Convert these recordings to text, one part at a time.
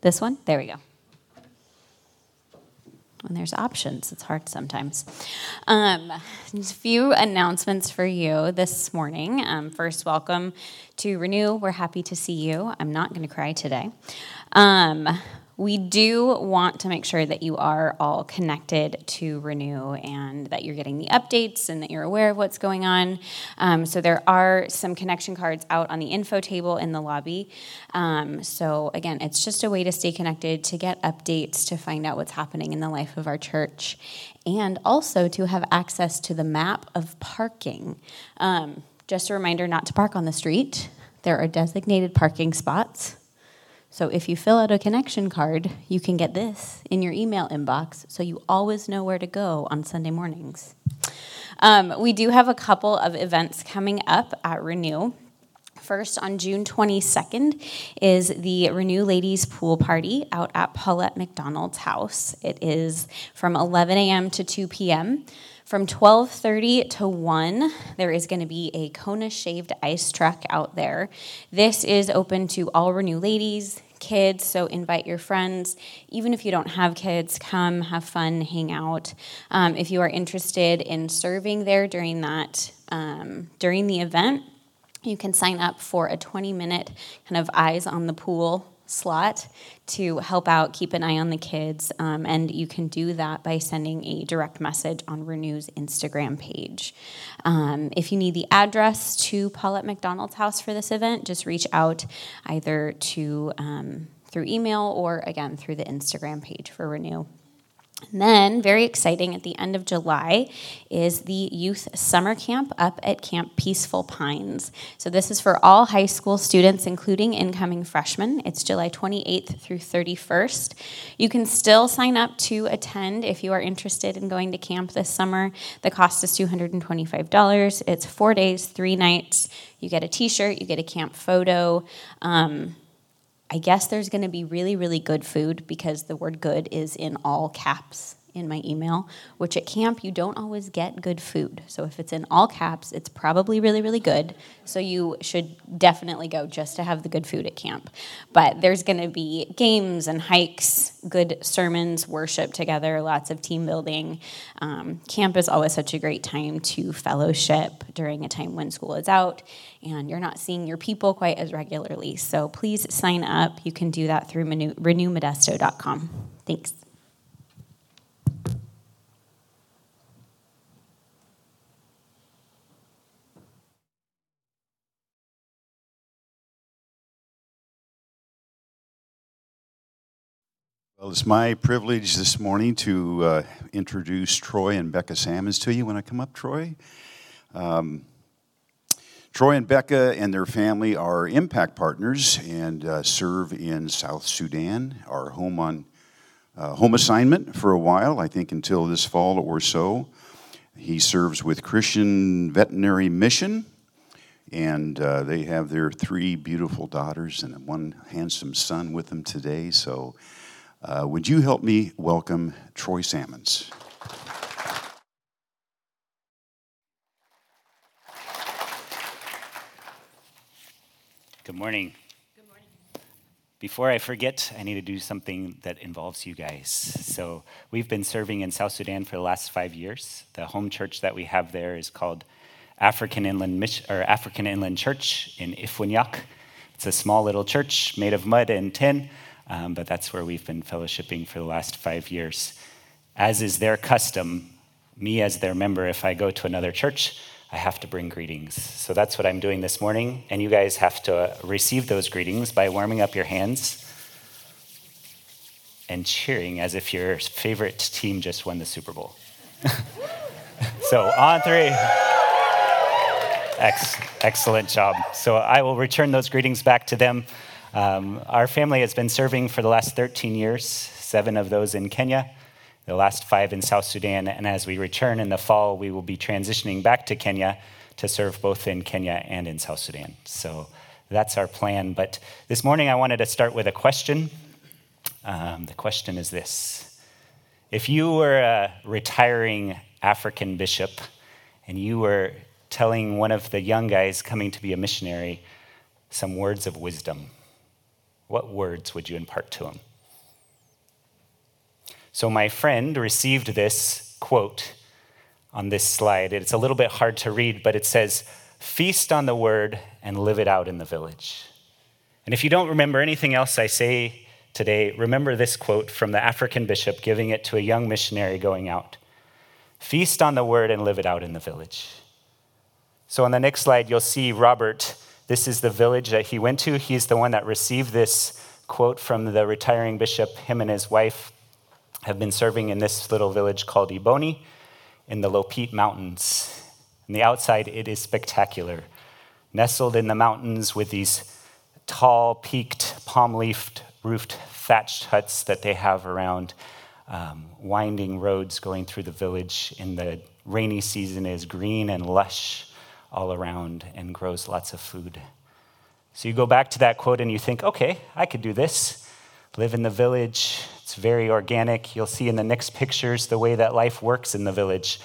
This one? There we go. When there's options, it's hard sometimes. Um, a few announcements for you this morning. Um, first, welcome to Renew. We're happy to see you. I'm not going to cry today. Um, we do want to make sure that you are all connected to Renew and that you're getting the updates and that you're aware of what's going on. Um, so there are some connection cards out on the info table in the lobby. Um, so again, it's just a way to stay connected, to get updates, to find out what's happening in the life of our church, and also to have access to the map of parking. Um, just a reminder not to park on the street. There are designated parking spots. So if you fill out a connection card, you can get this in your email inbox so you always know where to go on Sunday mornings. Um, we do have a couple of events coming up at Renew. First, on June 22nd, is the Renew Ladies Pool Party out at Paulette McDonald's house. It is from 11 a.m. to 2 p.m. From 12:30 to 1, there is going to be a Kona shaved ice truck out there. This is open to all Renew ladies, kids, so invite your friends. Even if you don't have kids, come have fun, hang out. Um, if you are interested in serving there during that um, during the event, you can sign up for a 20 minute kind of eyes on the pool slot to help out, keep an eye on the kids, um, and you can do that by sending a direct message on Renew's Instagram page. Um, if you need the address to Paulette McDonald's house for this event, just reach out either to um, through email or again through the Instagram page for Renew. And then, very exciting, at the end of July is the youth summer camp up at Camp Peaceful Pines. So, this is for all high school students, including incoming freshmen. It's July 28th through 31st. You can still sign up to attend if you are interested in going to camp this summer. The cost is $225. It's four days, three nights. You get a t shirt, you get a camp photo. Um, I guess there's going to be really, really good food because the word good is in all caps in my email, which at camp you don't always get good food. So if it's in all caps, it's probably really, really good. So you should definitely go just to have the good food at camp. But there's going to be games and hikes, good sermons, worship together, lots of team building. Um, camp is always such a great time to fellowship during a time when school is out and you're not seeing your people quite as regularly. So please sign up. You can do that through renewmodesto.com. Thanks. Well, it's my privilege this morning to uh, introduce Troy and Becca Sammons to you. When I come up, Troy, um, Troy and Becca and their family are impact partners and uh, serve in South Sudan, our home on uh, home assignment for a while, I think until this fall or so. He serves with Christian Veterinary Mission, and uh, they have their three beautiful daughters and one handsome son with them today. So uh, would you help me welcome Troy Salmons? Good morning. Good morning. Before I forget, I need to do something that involves you guys. So, we've been serving in South Sudan for the last five years. The home church that we have there is called African Inland, Mission, or African Inland Church in Ifwinyak. It's a small little church made of mud and tin um, but that's where we've been fellowshipping for the last five years. As is their custom, me as their member, if I go to another church, I have to bring greetings. So that's what I'm doing this morning, and you guys have to receive those greetings by warming up your hands and cheering as if your favorite team just won the Super Bowl. so on three. Ex- excellent job. So I will return those greetings back to them. Um, our family has been serving for the last 13 years, seven of those in Kenya, the last five in South Sudan. And as we return in the fall, we will be transitioning back to Kenya to serve both in Kenya and in South Sudan. So that's our plan. But this morning, I wanted to start with a question. Um, the question is this If you were a retiring African bishop and you were telling one of the young guys coming to be a missionary some words of wisdom, what words would you impart to him? So my friend received this quote on this slide. It's a little bit hard to read, but it says, Feast on the word and live it out in the village. And if you don't remember anything else I say today, remember this quote from the African bishop giving it to a young missionary going out Feast on the word and live it out in the village. So on the next slide, you'll see Robert. This is the village that he went to. He's the one that received this quote from the retiring bishop. Him and his wife have been serving in this little village called Iboni in the Lopit Mountains. On the outside, it is spectacular. Nestled in the mountains with these tall, peaked, palm leafed roofed thatched huts that they have around, um, winding roads going through the village. In the rainy season, is green and lush all around and grows lots of food. So you go back to that quote and you think, okay, I could do this. Live in the village. It's very organic. You'll see in the next pictures the way that life works in the village.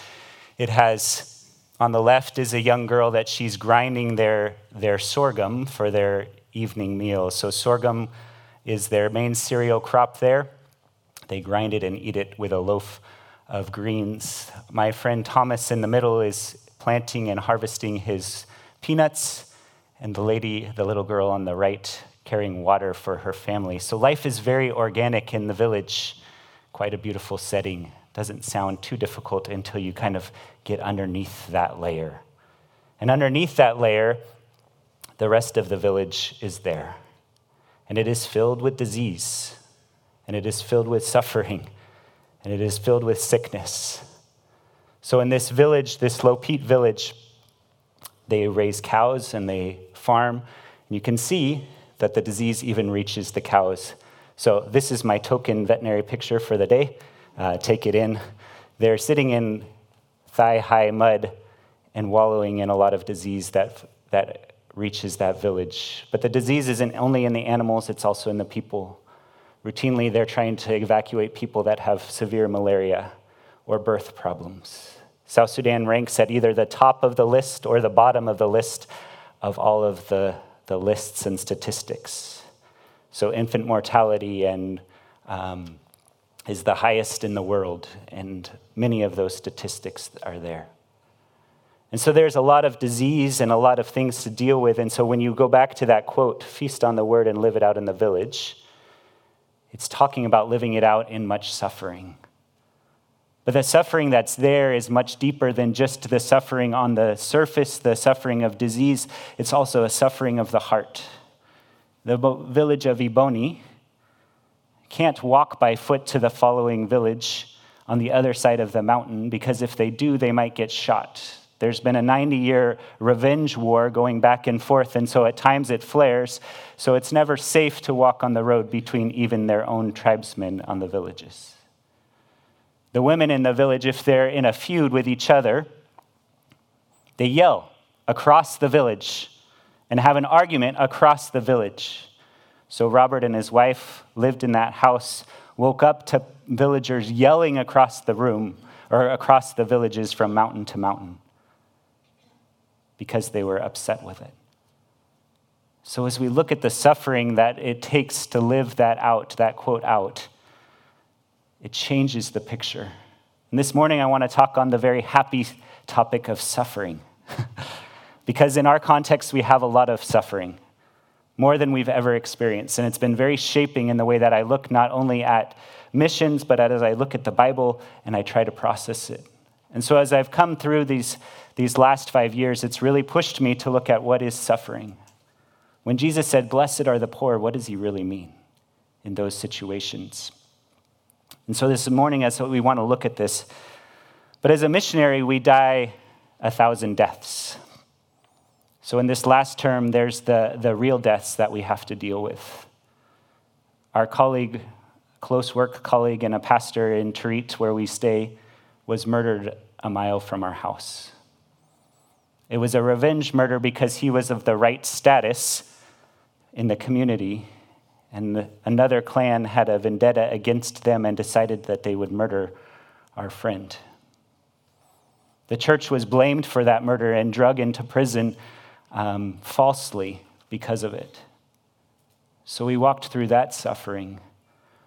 It has on the left is a young girl that she's grinding their, their sorghum for their evening meal. So, sorghum is their main cereal crop there. They grind it and eat it with a loaf of greens. My friend Thomas in the middle is planting and harvesting his peanuts, and the lady, the little girl on the right, carrying water for her family. So life is very organic in the village, quite a beautiful setting. Doesn't sound too difficult until you kind of get underneath that layer. And underneath that layer, the rest of the village is there and it is filled with disease, and it is filled with suffering, and it is filled with sickness. So, in this village, this Lopit village, they raise cows and they farm, and you can see that the disease even reaches the cows. So, this is my token veterinary picture for the day. Uh, take it in. They're sitting in thigh high mud and wallowing in a lot of disease that, that reaches that village. But the disease isn't only in the animals, it's also in the people. Routinely, they're trying to evacuate people that have severe malaria or birth problems. South Sudan ranks at either the top of the list or the bottom of the list of all of the, the lists and statistics. So, infant mortality and um, is the highest in the world, and many of those statistics are there. And so there's a lot of disease and a lot of things to deal with. And so when you go back to that quote, feast on the word and live it out in the village, it's talking about living it out in much suffering. But the suffering that's there is much deeper than just the suffering on the surface, the suffering of disease. It's also a suffering of the heart. The village of Iboni can't walk by foot to the following village on the other side of the mountain because if they do, they might get shot. There's been a 90 year revenge war going back and forth, and so at times it flares. So it's never safe to walk on the road between even their own tribesmen on the villages. The women in the village, if they're in a feud with each other, they yell across the village and have an argument across the village. So Robert and his wife lived in that house, woke up to villagers yelling across the room or across the villages from mountain to mountain because they were upset with it. So, as we look at the suffering that it takes to live that out, that quote out, it changes the picture. And this morning, I want to talk on the very happy topic of suffering. because in our context, we have a lot of suffering, more than we've ever experienced. And it's been very shaping in the way that I look not only at missions, but as I look at the Bible and I try to process it. And so, as I've come through these these last five years, it's really pushed me to look at what is suffering. When Jesus said, Blessed are the poor, what does he really mean in those situations? And so this morning, as we want to look at this, but as a missionary, we die a thousand deaths. So in this last term, there's the, the real deaths that we have to deal with. Our colleague, close work colleague, and a pastor in Torit, where we stay, was murdered a mile from our house. It was a revenge murder because he was of the right status in the community, and another clan had a vendetta against them and decided that they would murder our friend. The church was blamed for that murder and drug into prison um, falsely because of it. So we walked through that suffering.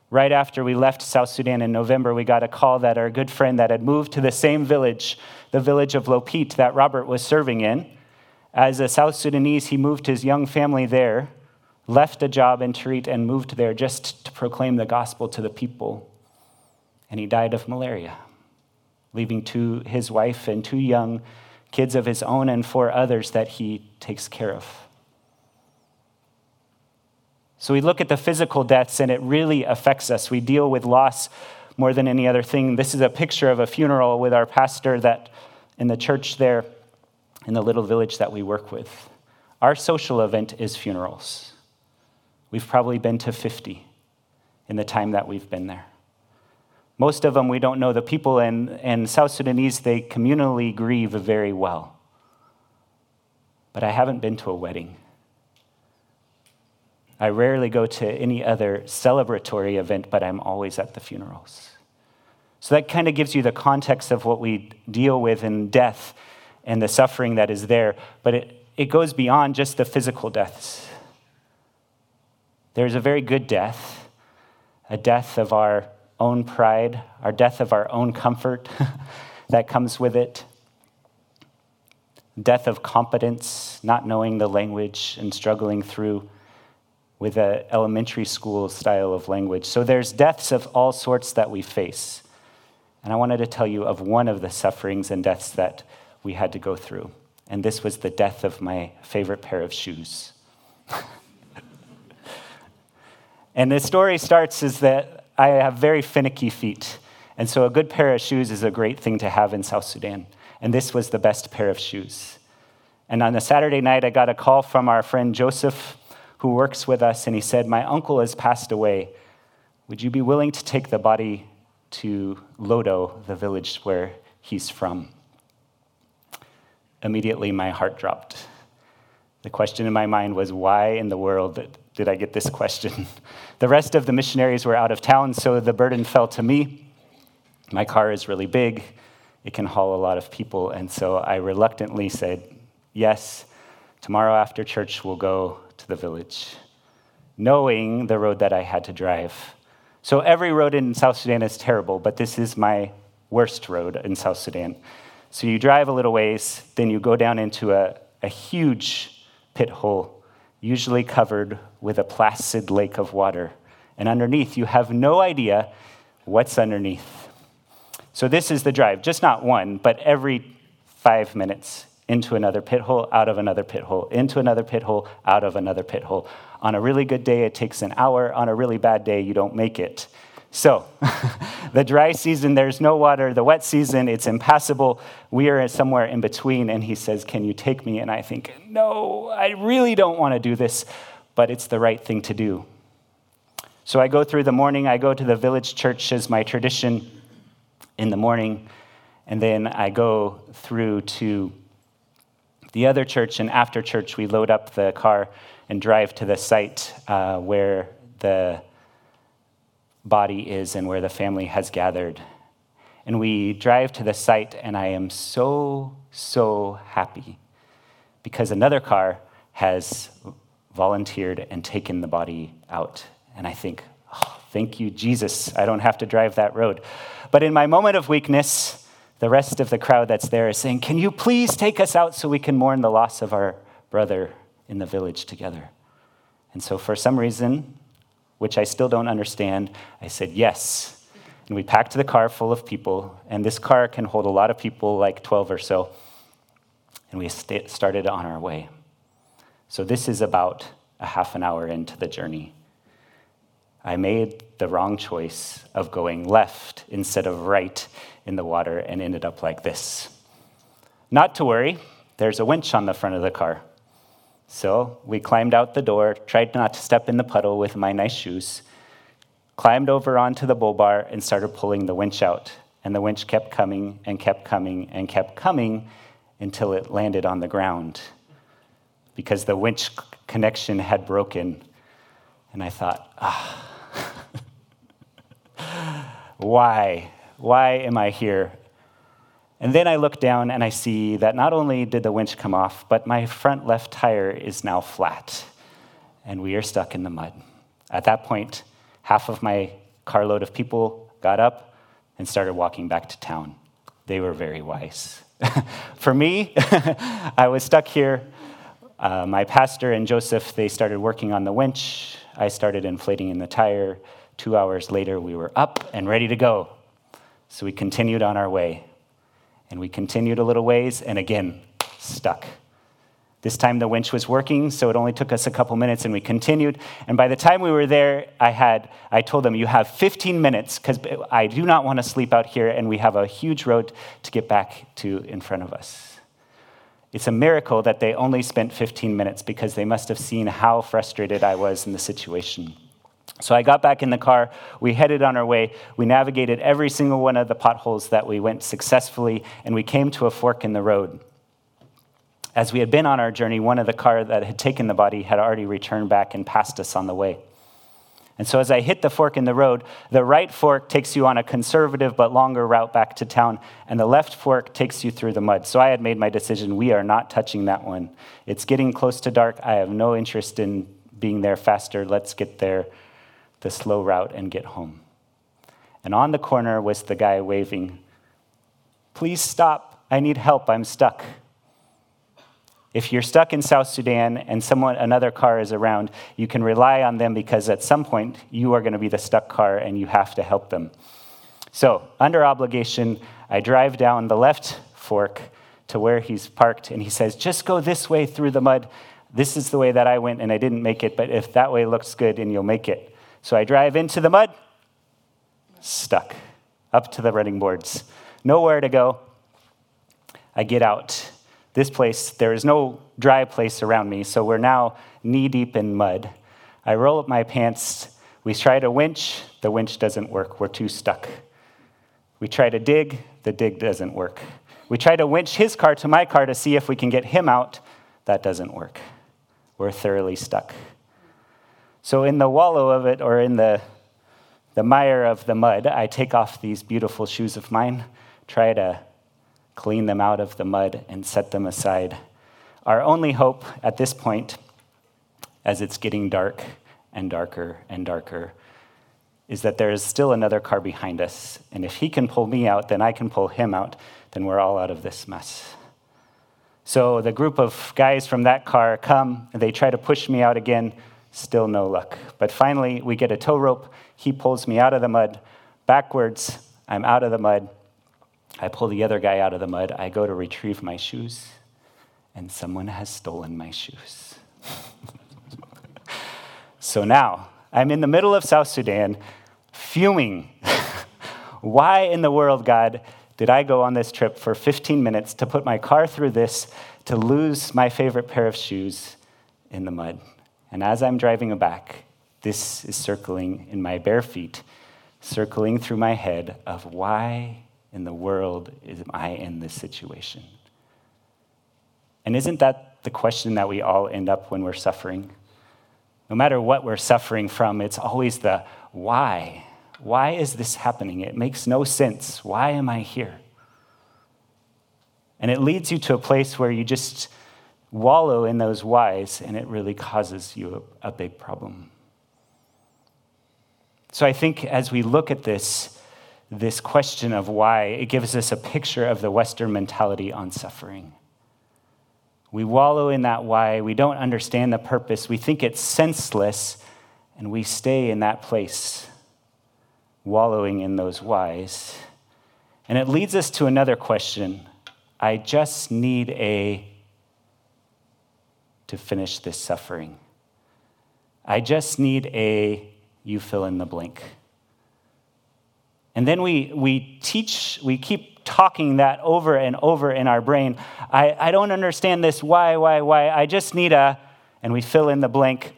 Right after we left South Sudan in November, we got a call that our good friend that had moved to the same village, the village of Lopit that Robert was serving in, as a South Sudanese, he moved his young family there, left a job in Torit, and moved there just to proclaim the gospel to the people. And he died of malaria, leaving two, his wife and two young kids of his own and four others that he takes care of. So we look at the physical deaths and it really affects us. We deal with loss more than any other thing. This is a picture of a funeral with our pastor that in the church there in the little village that we work with. Our social event is funerals. We've probably been to 50 in the time that we've been there. Most of them we don't know the people, and, and South Sudanese, they communally grieve very well. But I haven't been to a wedding. I rarely go to any other celebratory event, but I'm always at the funerals. So that kind of gives you the context of what we deal with in death and the suffering that is there, but it, it goes beyond just the physical deaths. There's a very good death, a death of our own pride, our death of our own comfort that comes with it, death of competence, not knowing the language and struggling through with an elementary school style of language. So there's deaths of all sorts that we face. And I wanted to tell you of one of the sufferings and deaths that we had to go through. And this was the death of my favorite pair of shoes. and the story starts is that I have very finicky feet. And so a good pair of shoes is a great thing to have in South Sudan. And this was the best pair of shoes. And on a Saturday night, I got a call from our friend Joseph who works with us, and he said, My uncle has passed away. Would you be willing to take the body to Lodo, the village where he's from? Immediately, my heart dropped. The question in my mind was, Why in the world did I get this question? The rest of the missionaries were out of town, so the burden fell to me. My car is really big, it can haul a lot of people, and so I reluctantly said, Yes, tomorrow after church, we'll go to the village, knowing the road that I had to drive. So every road in South Sudan is terrible, but this is my worst road in South Sudan. So you drive a little ways, then you go down into a, a huge pit hole, usually covered with a placid lake of water. And underneath, you have no idea what's underneath. So this is the drive, just not one, but every five minutes into another pit hole, out of another pit hole, into another pit hole, out of another pit hole. On a really good day, it takes an hour. On a really bad day, you don't make it. So, the dry season, there's no water. The wet season, it's impassable. We are somewhere in between. And he says, Can you take me? And I think, No, I really don't want to do this, but it's the right thing to do. So, I go through the morning. I go to the village church as my tradition in the morning. And then I go through to the other church, and after church, we load up the car and drive to the site uh, where the body is and where the family has gathered. And we drive to the site, and I am so, so happy because another car has volunteered and taken the body out. And I think, oh, thank you, Jesus. I don't have to drive that road. But in my moment of weakness, the rest of the crowd that's there is saying, Can you please take us out so we can mourn the loss of our brother in the village together? And so, for some reason, which I still don't understand, I said yes. And we packed the car full of people, and this car can hold a lot of people, like 12 or so. And we st- started on our way. So, this is about a half an hour into the journey. I made the wrong choice of going left instead of right in the water and ended up like this. Not to worry, there's a winch on the front of the car. So we climbed out the door, tried not to step in the puddle with my nice shoes, climbed over onto the bull bar, and started pulling the winch out. And the winch kept coming and kept coming and kept coming until it landed on the ground because the winch connection had broken. And I thought, ah, why? Why am I here? And then I look down and I see that not only did the winch come off, but my front left tire is now flat, and we are stuck in the mud. At that point, half of my carload of people got up and started walking back to town. They were very wise. For me, I was stuck here. Uh, my pastor and Joseph, they started working on the winch. I started inflating in the tire. Two hours later, we were up and ready to go. So we continued on our way. And we continued a little ways, and again, stuck. This time the winch was working, so it only took us a couple minutes and we continued. And by the time we were there, I had I told them you have 15 minutes cuz I do not want to sleep out here and we have a huge road to get back to in front of us. It's a miracle that they only spent 15 minutes because they must have seen how frustrated I was in the situation. So I got back in the car. We headed on our way. We navigated every single one of the potholes that we went successfully, and we came to a fork in the road. As we had been on our journey, one of the car that had taken the body had already returned back and passed us on the way. And so as I hit the fork in the road, the right fork takes you on a conservative but longer route back to town, and the left fork takes you through the mud. So I had made my decision we are not touching that one. It's getting close to dark. I have no interest in being there faster. Let's get there the slow route and get home. And on the corner was the guy waving, Please stop. I need help. I'm stuck. If you're stuck in South Sudan and someone another car is around, you can rely on them because at some point you are going to be the stuck car and you have to help them. So, under obligation, I drive down the left fork to where he's parked and he says, "Just go this way through the mud. This is the way that I went and I didn't make it, but if that way looks good and you'll make it." So I drive into the mud, stuck up to the running boards. Nowhere to go. I get out this place, there is no dry place around me, so we're now knee deep in mud. I roll up my pants. We try to winch, the winch doesn't work. We're too stuck. We try to dig, the dig doesn't work. We try to winch his car to my car to see if we can get him out. That doesn't work. We're thoroughly stuck. So, in the wallow of it, or in the, the mire of the mud, I take off these beautiful shoes of mine, try to clean them out of the mud, and set them aside. Our only hope at this point, as it's getting dark and darker and darker, is that there is still another car behind us. And if he can pull me out, then I can pull him out, then we're all out of this mess. So the group of guys from that car come, and they try to push me out again. Still no luck. But finally, we get a tow rope. He pulls me out of the mud backwards. I'm out of the mud. I pull the other guy out of the mud. I go to retrieve my shoes, and someone has stolen my shoes. so now I'm in the middle of South Sudan, fuming. Why in the world, God, did I go on this trip for 15 minutes to put my car through this to lose my favorite pair of shoes in the mud? And as I'm driving back, this is circling in my bare feet, circling through my head of why in the world am I in this situation? And isn't that the question that we all end up when we're suffering? No matter what we're suffering from, it's always the why. Why is this happening? It makes no sense. Why am I here? And it leads you to a place where you just wallow in those whys, and it really causes you a, a big problem. So I think as we look at this, this question of why, it gives us a picture of the Western mentality on suffering. We wallow in that why, we don't understand the purpose, we think it's senseless, and we stay in that place, wallowing in those whys. And it leads us to another question I just need a to finish this suffering. I just need a you fill in the blank. And then we, we teach, we keep talking that over and over in our brain. I, I don't understand this. Why, why, why? I just need a, and we fill in the blank.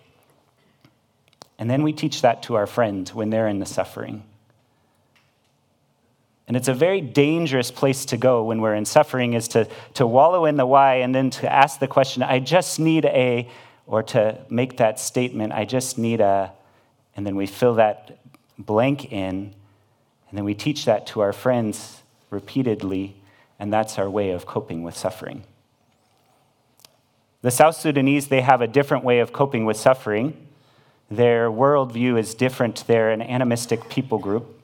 And then we teach that to our friends when they're in the suffering. And it's a very dangerous place to go when we're in suffering is to, to wallow in the why and then to ask the question, I just need a, or to make that statement, I just need a, and then we fill that blank in and then we teach that to our friends repeatedly, and that's our way of coping with suffering. The South Sudanese, they have a different way of coping with suffering. Their worldview is different. They're an animistic people group.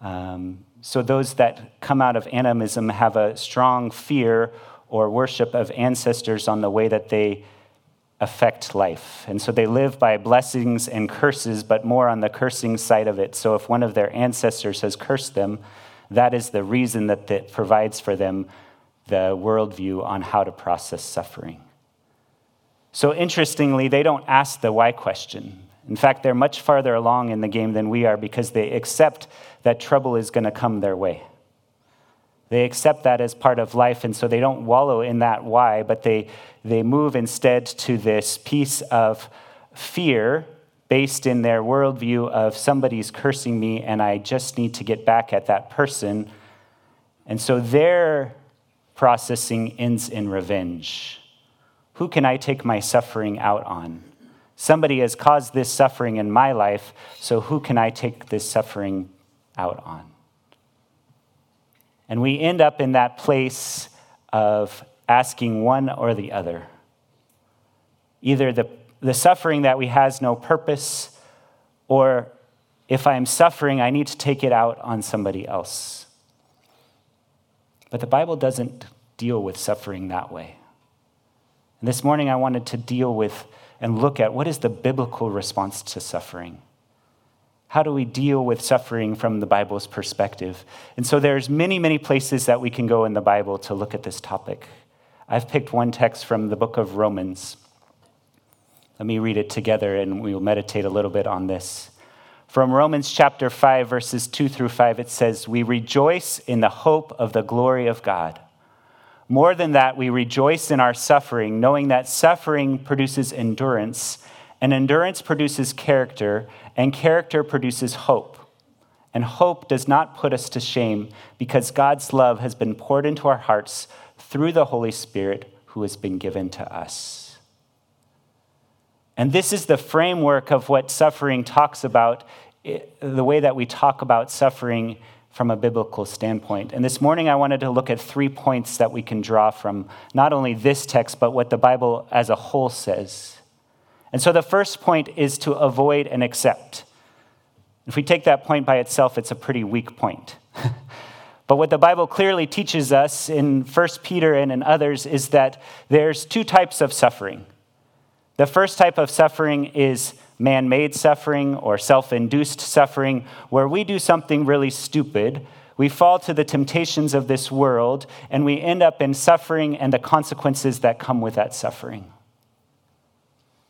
Um, so, those that come out of animism have a strong fear or worship of ancestors on the way that they affect life. And so they live by blessings and curses, but more on the cursing side of it. So if one of their ancestors has cursed them, that is the reason that it provides for them the worldview on how to process suffering. So interestingly, they don't ask the why question. In fact, they're much farther along in the game than we are because they accept that trouble is going to come their way. They accept that as part of life, and so they don't wallow in that why, but they, they move instead to this piece of fear based in their worldview of somebody's cursing me and I just need to get back at that person. And so their processing ends in revenge. Who can I take my suffering out on? Somebody has caused this suffering in my life, so who can I take this suffering out on? And we end up in that place of asking one or the other. Either the, the suffering that we has no purpose, or if I'm suffering, I need to take it out on somebody else. But the Bible doesn't deal with suffering that way. And this morning, I wanted to deal with and look at what is the biblical response to suffering. How do we deal with suffering from the Bible's perspective? And so there's many, many places that we can go in the Bible to look at this topic. I've picked one text from the book of Romans. Let me read it together and we'll meditate a little bit on this. From Romans chapter 5, verses 2 through 5, it says, We rejoice in the hope of the glory of God. More than that, we rejoice in our suffering, knowing that suffering produces endurance, and endurance produces character, and character produces hope. And hope does not put us to shame because God's love has been poured into our hearts through the Holy Spirit who has been given to us. And this is the framework of what suffering talks about, the way that we talk about suffering from a biblical standpoint. And this morning, I wanted to look at three points that we can draw from not only this text, but what the Bible as a whole says. And so the first point is to avoid and accept. If we take that point by itself, it's a pretty weak point. but what the Bible clearly teaches us in 1 Peter and in others is that there's two types of suffering. The first type of suffering is man made suffering or self induced suffering, where we do something really stupid. We fall to the temptations of this world, and we end up in suffering and the consequences that come with that suffering.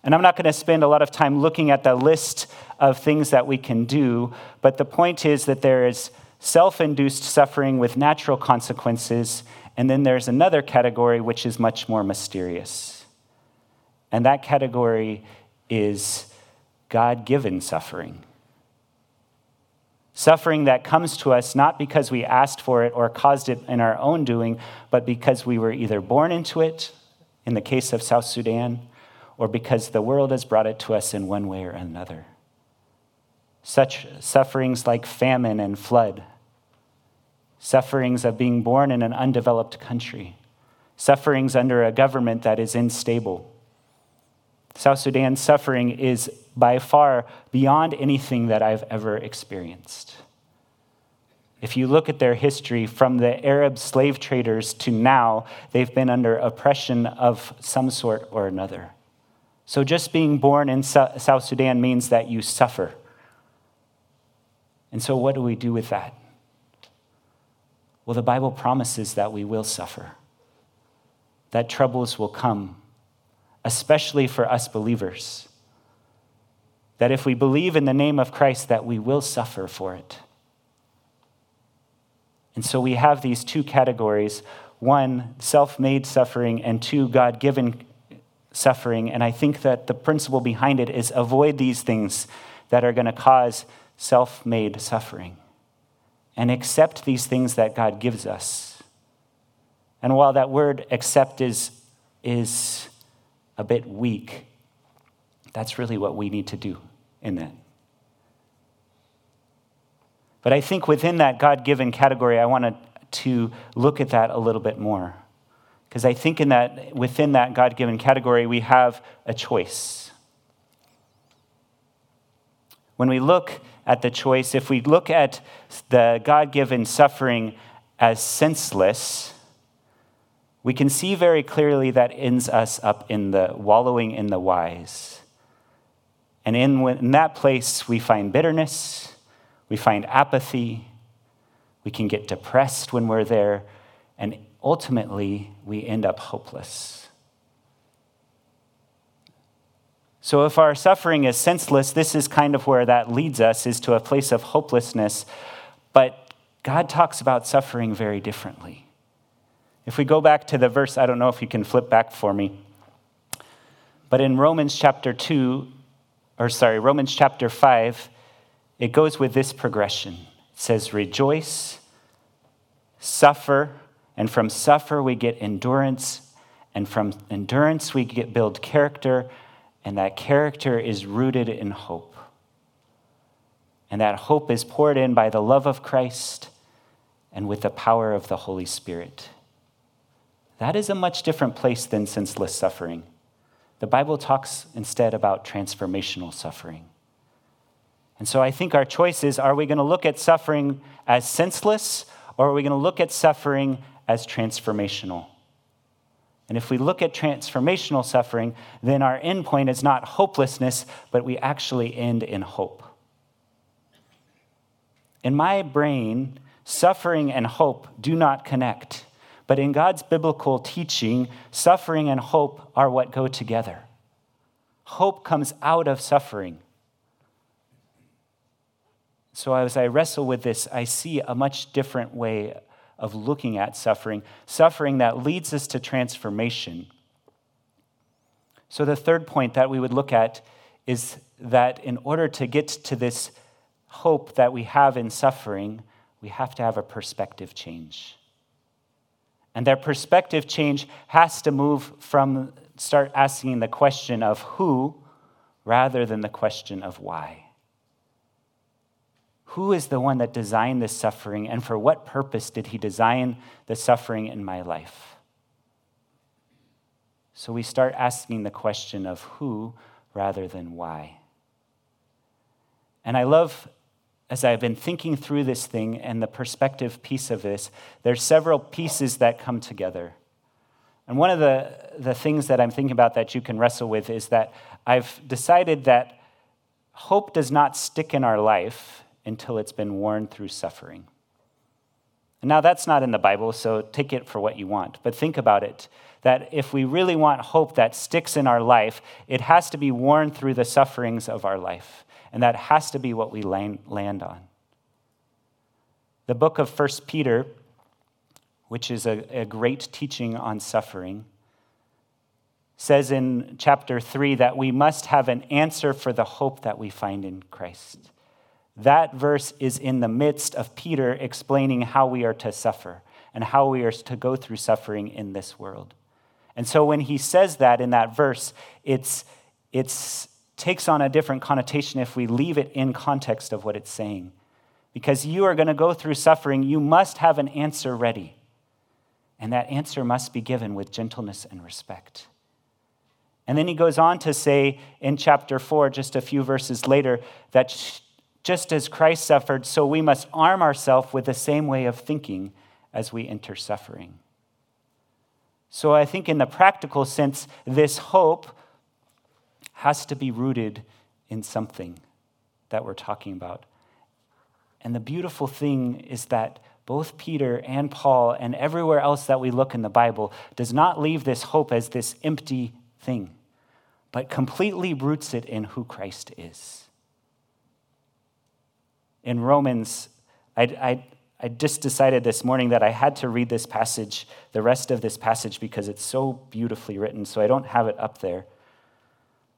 And I'm not going to spend a lot of time looking at the list of things that we can do, but the point is that there is self induced suffering with natural consequences, and then there's another category which is much more mysterious. And that category is God given suffering. Suffering that comes to us not because we asked for it or caused it in our own doing, but because we were either born into it, in the case of South Sudan, or because the world has brought it to us in one way or another. Such sufferings like famine and flood, sufferings of being born in an undeveloped country, sufferings under a government that is unstable. South Sudan's suffering is by far beyond anything that I've ever experienced. If you look at their history from the Arab slave traders to now, they've been under oppression of some sort or another. So just being born in South Sudan means that you suffer. And so, what do we do with that? Well, the Bible promises that we will suffer, that troubles will come, especially for us believers. That if we believe in the name of Christ, that we will suffer for it. And so we have these two categories one, self made suffering, and two, God given suffering. And I think that the principle behind it is avoid these things that are going to cause self made suffering and accept these things that God gives us. And while that word accept is, is a bit weak, that's really what we need to do in that. But I think within that God given category, I wanted to look at that a little bit more. Because I think in that, within that God given category, we have a choice. when we look at the choice, if we look at the God given suffering as senseless, we can see very clearly that ends us up in the wallowing in the whys. And in, in that place, we find bitterness, we find apathy, we can get depressed when we're there, and ultimately, we end up hopeless. So, if our suffering is senseless, this is kind of where that leads us, is to a place of hopelessness. But God talks about suffering very differently. If we go back to the verse, I don't know if you can flip back for me, but in Romans chapter 2, or sorry, Romans chapter 5, it goes with this progression. It says, Rejoice, suffer, and from suffer we get endurance, and from endurance we get build character, and that character is rooted in hope. And that hope is poured in by the love of Christ and with the power of the Holy Spirit. That is a much different place than senseless suffering. The Bible talks instead about transformational suffering. And so I think our choice is are we going to look at suffering as senseless or are we going to look at suffering as transformational? And if we look at transformational suffering, then our end point is not hopelessness, but we actually end in hope. In my brain, suffering and hope do not connect. But in God's biblical teaching, suffering and hope are what go together. Hope comes out of suffering. So as I wrestle with this, I see a much different way of looking at suffering, suffering that leads us to transformation. So, the third point that we would look at is that in order to get to this hope that we have in suffering, we have to have a perspective change. And that perspective change has to move from start asking the question of who rather than the question of why. Who is the one that designed this suffering, and for what purpose did he design the suffering in my life? So we start asking the question of who rather than why. And I love, as I've been thinking through this thing and the perspective piece of this, there's several pieces that come together. And one of the, the things that I'm thinking about that you can wrestle with is that I've decided that hope does not stick in our life until it's been worn through suffering. Now, that's not in the Bible, so take it for what you want. But think about it that if we really want hope that sticks in our life, it has to be worn through the sufferings of our life. And that has to be what we land on. The book of 1 Peter, which is a, a great teaching on suffering, says in chapter 3 that we must have an answer for the hope that we find in Christ. That verse is in the midst of Peter explaining how we are to suffer and how we are to go through suffering in this world. And so when he says that in that verse, it's, it's takes on a different connotation if we leave it in context of what it's saying. Because you are going to go through suffering, you must have an answer ready. And that answer must be given with gentleness and respect. And then he goes on to say in chapter 4, just a few verses later, that just as Christ suffered, so we must arm ourselves with the same way of thinking as we enter suffering. So I think, in the practical sense, this hope has to be rooted in something that we're talking about. And the beautiful thing is that both Peter and Paul and everywhere else that we look in the Bible does not leave this hope as this empty thing, but completely roots it in who Christ is in Romans, I, I, I just decided this morning that I had to read this passage, the rest of this passage, because it's so beautifully written, so I don't have it up there.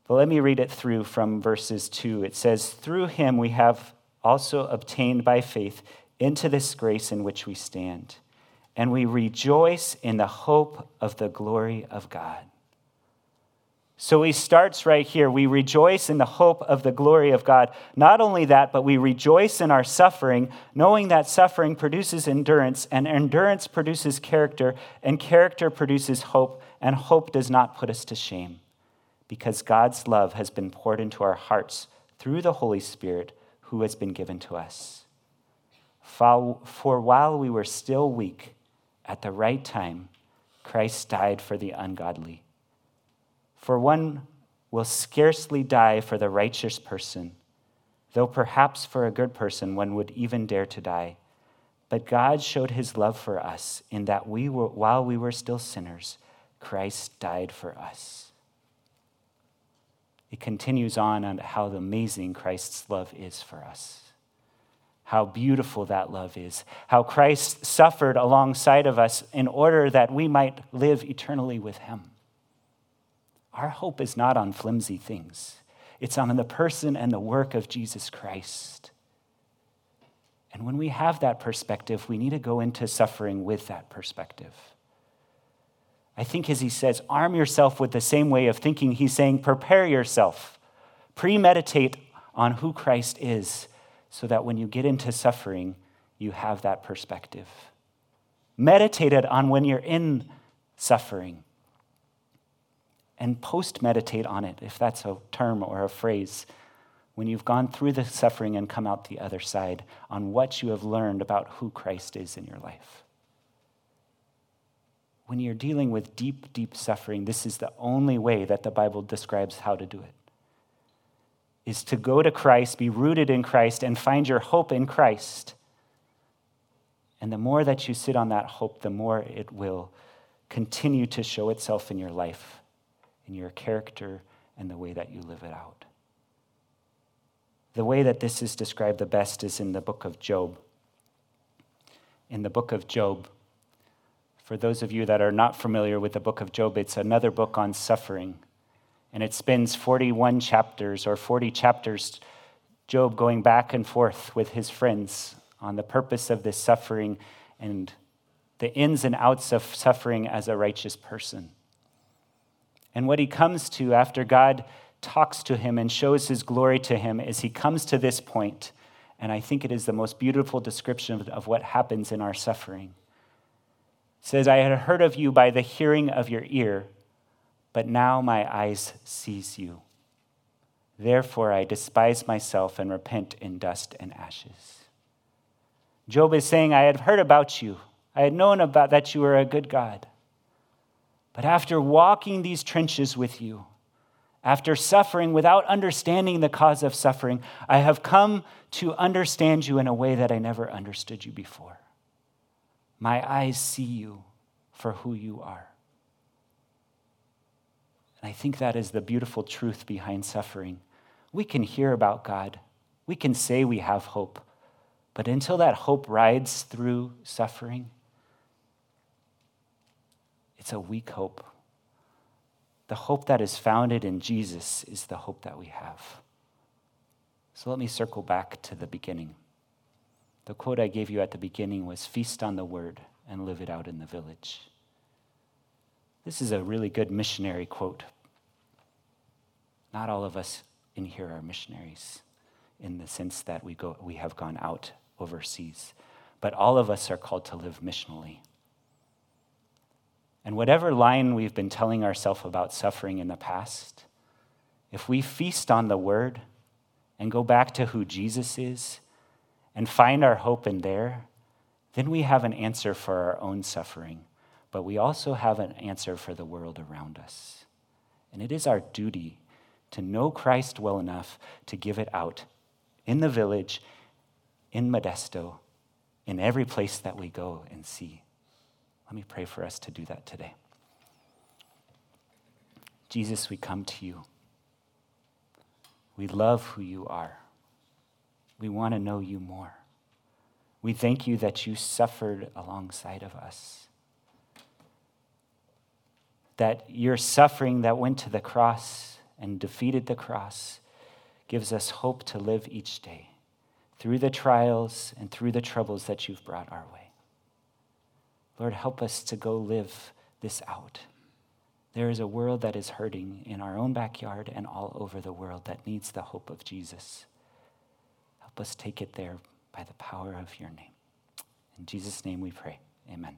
But let me read it through from verses 2. It says, Through him we have also obtained by faith into this grace in which we stand, and we rejoice in the hope of the glory of God. So he starts right here. We rejoice in the hope of the glory of God. Not only that, but we rejoice in our suffering, knowing that suffering produces endurance, and endurance produces character, and character produces hope, and hope does not put us to shame, because God's love has been poured into our hearts through the Holy Spirit who has been given to us. For while we were still weak, at the right time, Christ died for the ungodly. For one will scarcely die for the righteous person, though perhaps for a good person one would even dare to die. But God showed his love for us in that we were, while we were still sinners, Christ died for us. It continues on on how amazing Christ's love is for us. How beautiful that love is. How Christ suffered alongside of us in order that we might live eternally with him. Our hope is not on flimsy things, it's on the person and the work of Jesus Christ. And when we have that perspective, we need to go into suffering with that perspective. I think as he says, arm yourself with the same way of thinking, he's saying, prepare yourself, premeditate on who Christ is, so that when you get into suffering, you have that perspective. Meditate it on when you're in suffering. And post meditate on it, if that's a term or a phrase, when you've gone through the suffering and come out the other side, on what you have learned about who Christ is in your life when you're dealing with deep, deep suffering, this is the only way that the Bible describes how to do it. Is to go to Christ, be rooted in Christ, and find your hope in Christ. And the more that you sit on that hope, the more it will continue to show itself in your life, in your character, and the way that you live it out. The way that this is described the best is in the book of Job. In the book of Job, for those of you that are not familiar with the book of Job, it's another book on suffering. And it spends 41 chapters or 40 chapters, Job going back and forth with his friends on the purpose of this suffering and the ins and outs of suffering as a righteous person. And what he comes to after God talks to him and shows his glory to him is he comes to this point, and I think it is the most beautiful description of what happens in our suffering says, I had heard of you by the hearing of your ear, but now my eyes sees you. Therefore I despise myself and repent in dust and ashes. Job is saying, I had heard about you. I had known about that you were a good God. But after walking these trenches with you, after suffering without understanding the cause of suffering, I have come to understand you in a way that I never understood you before. My eyes see you for who you are. And I think that is the beautiful truth behind suffering. We can hear about God, we can say we have hope, but until that hope rides through suffering, it's a weak hope. The hope that is founded in Jesus is the hope that we have. So let me circle back to the beginning. The quote I gave you at the beginning was Feast on the word and live it out in the village. This is a really good missionary quote. Not all of us in here are missionaries in the sense that we, go, we have gone out overseas, but all of us are called to live missionally. And whatever line we've been telling ourselves about suffering in the past, if we feast on the word and go back to who Jesus is, and find our hope in there, then we have an answer for our own suffering, but we also have an answer for the world around us. And it is our duty to know Christ well enough to give it out in the village, in Modesto, in every place that we go and see. Let me pray for us to do that today. Jesus, we come to you. We love who you are. We want to know you more. We thank you that you suffered alongside of us. That your suffering that went to the cross and defeated the cross gives us hope to live each day through the trials and through the troubles that you've brought our way. Lord, help us to go live this out. There is a world that is hurting in our own backyard and all over the world that needs the hope of Jesus. Help us take it there by the power of your name. In Jesus' name we pray. Amen.